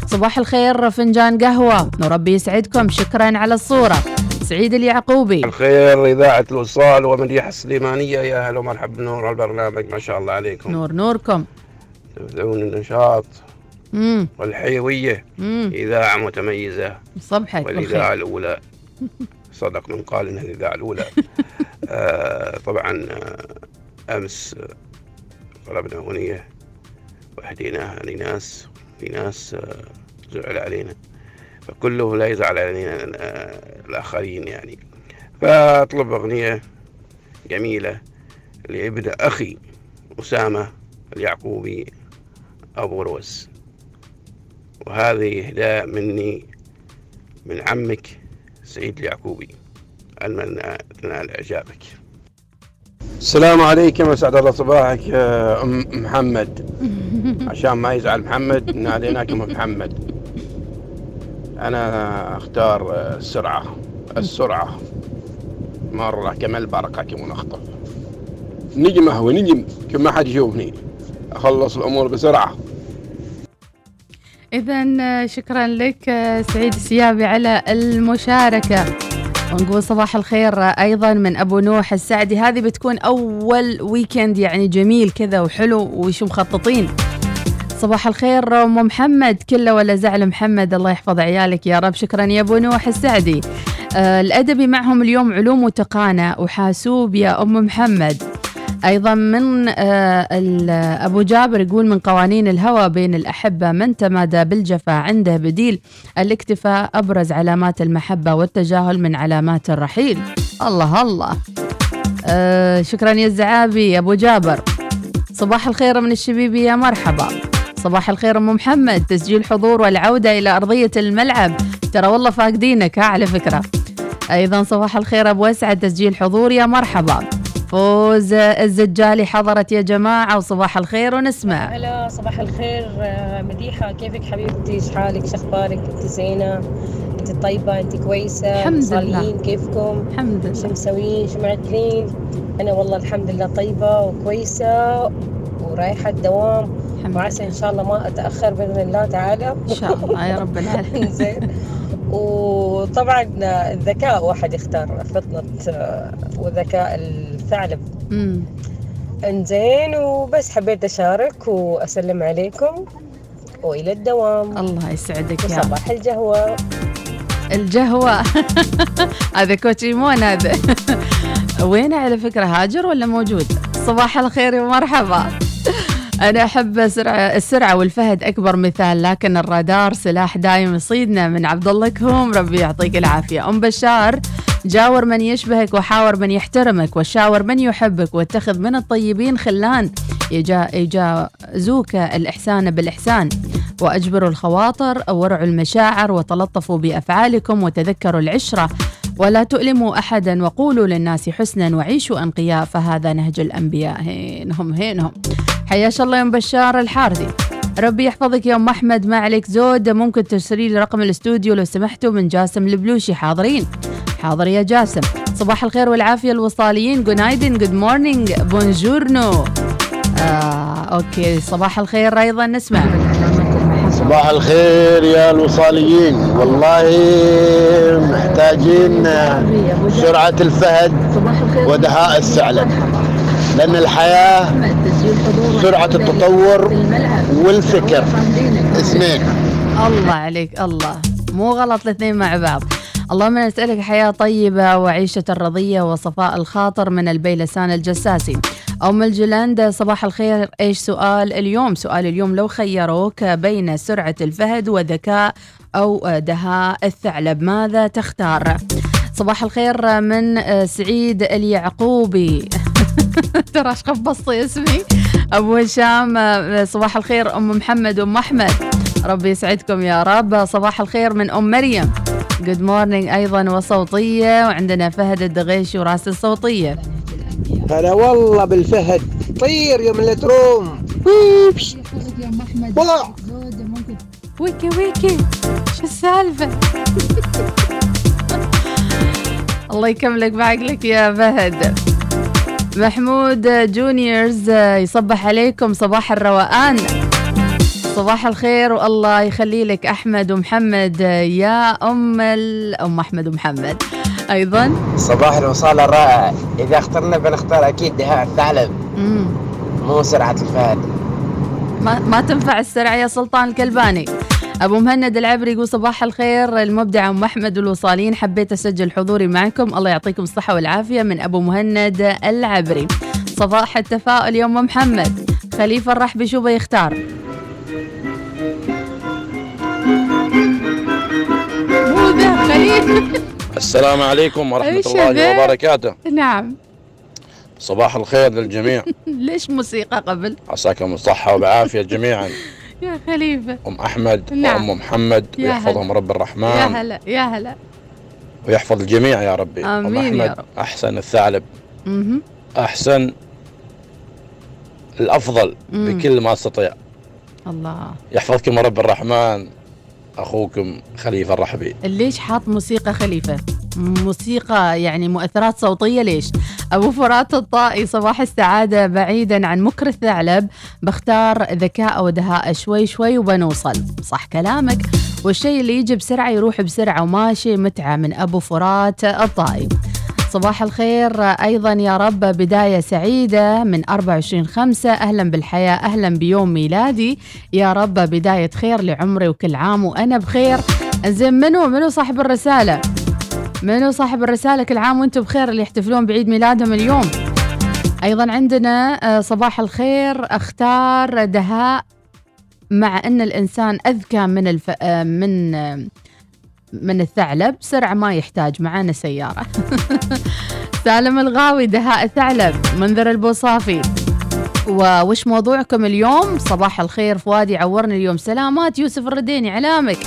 صباح الخير فنجان قهوة وربي يسعدكم. شكرا على الصورة. سعيد اليعقوبي. الخير إذاعة الوصال ومديح السليمانية. يا هلا ومرحبا. نور البرنامج ما شاء الله عليكم. نور نوركم. تبدأون النشاط والحيوية. إذاعة متميزة. صبحك والإذاعة الأولى. صدق من قال إنها الإذاعة الأولى. آه طبعا آه أمس آه، طلبنا أغنية وأهديناها لناس في ناس آه زعل علينا. فكله لا يزعل علينا الآخرين يعني. فأطلب أغنية جميلة لابن أخي أسامة اليعقوبي أبو روس وهذه إهداء مني من عمك سعيد اليعقوبي. أتمنى تنال إعجابك. السلام عليكم وسعد الله صباحك يا أم محمد. عشان ما يزعل محمد ناديناك أم محمد. أنا أختار السرعة السرعة. مرة كما البركة كما نخطف نجم هو نجم كم ما حد يشوفني. أخلص الأمور بسرعة. إذا شكرا لك آه، سعيد السيابي على المشاركة. ونقول صباح الخير أيضا من أبو نوح السعدي. هذه بتكون أول ويكند يعني جميل كذا وحلو وشو مخططين؟ صباح الخير أم محمد كله ولا زعل محمد؟ الله يحفظ عيالك يا رب. شكرا يا أبو نوح السعدي. آه الأدبي معهم اليوم علوم وتقانة وحاسوب يا أم محمد. أيضا من آه أبو جابر يقول من قوانين الهوى بين الأحبة من تمادى بالجفا عنده بديل الاكتفاء أبرز علامات المحبة والتجاهل من علامات الرحيل. الله الله. آه شكرا يا الزعابي يا أبو جابر. صباح الخير من الشبيبي يا مرحبا. صباح الخير أم محمد تسجيل حضور والعودة إلى أرضية الملعب. ترى والله فاقدينك ها على فكرة. أيضا صباح الخير أبو أسعد تسجيل حضور يا مرحبا. فوز الزجالي. حضرت يا جماعة وصباح الخير ونسمع. هلا صباح الخير آه، مديحة. كيفك حبيبتي؟ إيش حالك؟ إيش أخبارك؟ أنت زينة؟ أنت طيبة؟ أنت كويسة؟ الحمد لله. كيفكم؟ الحمد لله. شو مسويين شو معدلين أنا والله الحمد لله طيبة وكويسة. ورايحة الدوام. وعسى إن شاء الله ما أتأخر بإذن الله تعالى. إن شاء الله يا رب العالمين. زين. وطبعا الذكاء واحد يختار فطنة آه، وذكاء الثعلب. امم إنزين وبس حبيت أشارك وأسلم عليكم وإلى الدوام. الله يسعدك يا وصباح القهوه الجهوة. هذا كوتشيمون هذا. وين على فكرة هاجر ولا موجود؟ صباح الخير ومرحبا. أنا أحب سرعة السرعة والفهد أكبر مثال لكن الرادار سلاح دايم يصيدنا من عبد الله كهوم. ربي يعطيك العافية. أم بشار جاور من يشبهك وحاور من يحترمك وشاور من يحبك واتخذ من الطيبين خلان يجا يجازوك الإحسان بالإحسان. وأجبروا الخواطر ورعوا المشاعر وتلطفوا بأفعالكم وتذكروا العشرة. ولا تؤلموا أحدا وقولوا للناس حسنا وعيشوا أنقياء فهذا نهج الأنبياء. هينهم هينهم حياش الله يوم بشار الحارثي. ربي يحفظك يا أم أحمد ما عليك زود. ممكن ترسلي لي رقم الاستوديو لو سمحتوا من جاسم البلوشي. حاضرين؟ حاضر يا جاسم. صباح الخير والعافية الوصاليين. günaydın good morning buongiorno آه okay. صباح الخير أيضا. نسمع. صباح الخير يا الوصاليين. والله محتاجين سرعة الفهد ودهاء الثعلب لأن الحياة سرعة التطور والفكر. اثنين. الله عليك الله. مو غلط الاثنين مع بعض. اللهم نسألك حياة طيبة وعيشة رضية وصفاء الخاطر من البيلسان الجساسي. أم الجلندة صباح الخير. إيش سؤال اليوم؟ سؤال اليوم لو خيروك بين سرعة الفهد وذكاء أو دهاء الثعلب ماذا تختار؟ صباح الخير من سعيد اليعقوبي. ترى إيش خبصتي اسمي. أبو هشام صباح الخير أم محمد وام أحمد. ربي يسعدكم يا رب. صباح الخير من أم مريم. good morning أيضا وصوتية. وعندنا فهد الدغيشي وراس الصوتية. هلا والله بالفهد. طير يا ملة روم والله. ويكي ويكي. شو السالفة؟ الله يكملك بعقلك يا فهد. محمود جونيورز يصبح عليكم صباح الروقان. صباح الخير والله يخلي لك أحمد ومحمد. يا أم أم أحمد ومحمد. أيضا. صباح الوصال الرائع. إذا اخترنا بنختار أكيد دهاء الثعلب. مو سرعة الفهد. ما, ما تنفع السرعة يا سلطان الكلباني. أبو مهند العبري يقول صباح الخير. المبدع أم أحمد والوصالين حبيت أسجل حضوري معكم. الله يعطيكم الصحة والعافية من أبو مهند العبري. صباح التفاؤل يا أم محمد. خليفة الرحبي شو بيختار السلام عليكم ورحمة الله؟ وبركاته. نعم. صباح الخير للجميع. ليش موسيقى قبل؟ عساكم الصحة وبعافية جميعا. يا خليفة أم أحمد نعم. وأم محمد يا ويحفظهم رب يا الرحمن هلا يا هلا ويحفظ الجميع يا ربي آمين أم يا أحمد رب. أحسن الثعلب مهم. أحسن الأفضل مم. بكل ما أستطيع الله يحفظكم رب الرحمن أخوكم خليفة الرحبي ليش حاط موسيقى خليفة؟ موسيقى يعني مؤثرات صوتية ليش؟ أبو فرات الطائي صباح السعادة بعيدا عن مكر الثعلب بختار ذكاء ودهاء شوي شوي وبنوصل. صح كلامك. والشيء اللي يجي بسرعة يروح بسرعة وماشي متعة من أبو فرات الطائي. صباح الخير أيضا يا رب بداية سعيدة من 24 خمسة. أهلا بالحياة أهلا بيوم ميلادي. يا رب بداية خير لعمري وكل عام وأنا بخير. زين منو؟ منو صاحب الرسالة؟ منو صاحب الرسالة كل عام وأنتم بخير اللي يحتفلون بعيد ميلادهم اليوم؟ أيضا عندنا آه، صباح الخير أختار دهاء. مع أن الإنسان أذكى من الف... آه، من آه، من الثعلب سرعة ما يحتاج معانا سيارة. سالم الغاوي دهاء الثعلب منذر البوصافي. ووش موضوعكم اليوم؟ صباح الخير فؤاد يعورني اليوم. سلامات يوسف الرديني علامك.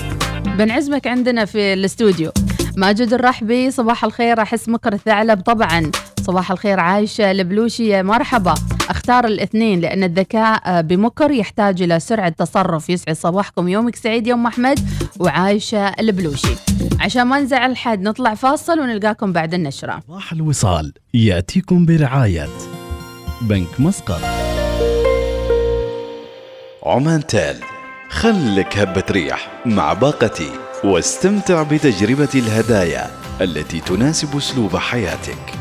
بنعزمك عندنا في الاستوديو. ماجد الرحبي صباح الخير أحس مكر الثعلب. طبعا صباح الخير عايشة البلوشيه مرحبا. أختار الاثنين لأن الذكاء بمكر يحتاج إلى سرعة تصرف. يسعد صباحكم. يومك سعيد يوم أحمد وعايشة البلوشي عشان ما نزعل حد نطلع فاصل ونلقاكم بعد النشرة. صباح الوصال. يأتيكم برعاية بنك مسقط. عمان تال خلك هبة ريح مع باقتي واستمتع بتجربة الهدايا التي تناسب أسلوب حياتك.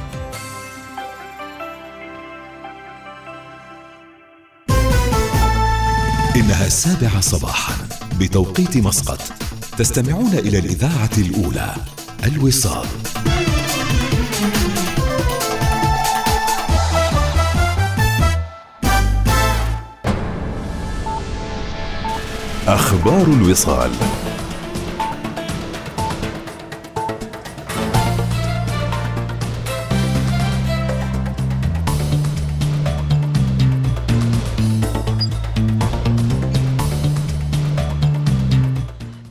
إنها السابعة صباحا بتوقيت مسقط. تستمعون إلى الإذاعة الأولى الوصال. أخبار الوصال.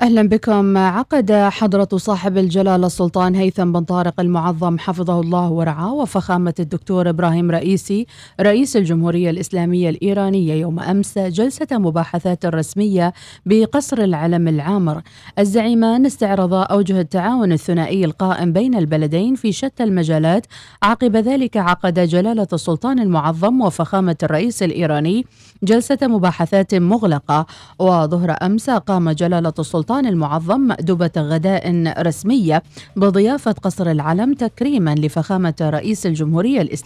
أهلا بكم. عقد حضرة صاحب الجلالة السلطان هيثم بن طارق المعظم حفظه الله ورعاه وفخامة الدكتور إبراهيم رئيسي رئيس الجمهورية الإسلامية الإيرانية يوم أمس جلسة مباحثات رسمية بقصر العلم العامر. الزعيمان استعرضا أوجه التعاون الثنائي القائم بين البلدين في شتى المجالات. عقب ذلك عقد جلالة السلطان المعظم وفخامة الرئيس الإيراني جلسة مباحثات مغلقة وظهر أمس قام جلالة السلطان المعظم مأدبة غداء رسمية بضيافة قصر العلم تكريما لفخامة رئيس الجمهورية الإسلامية.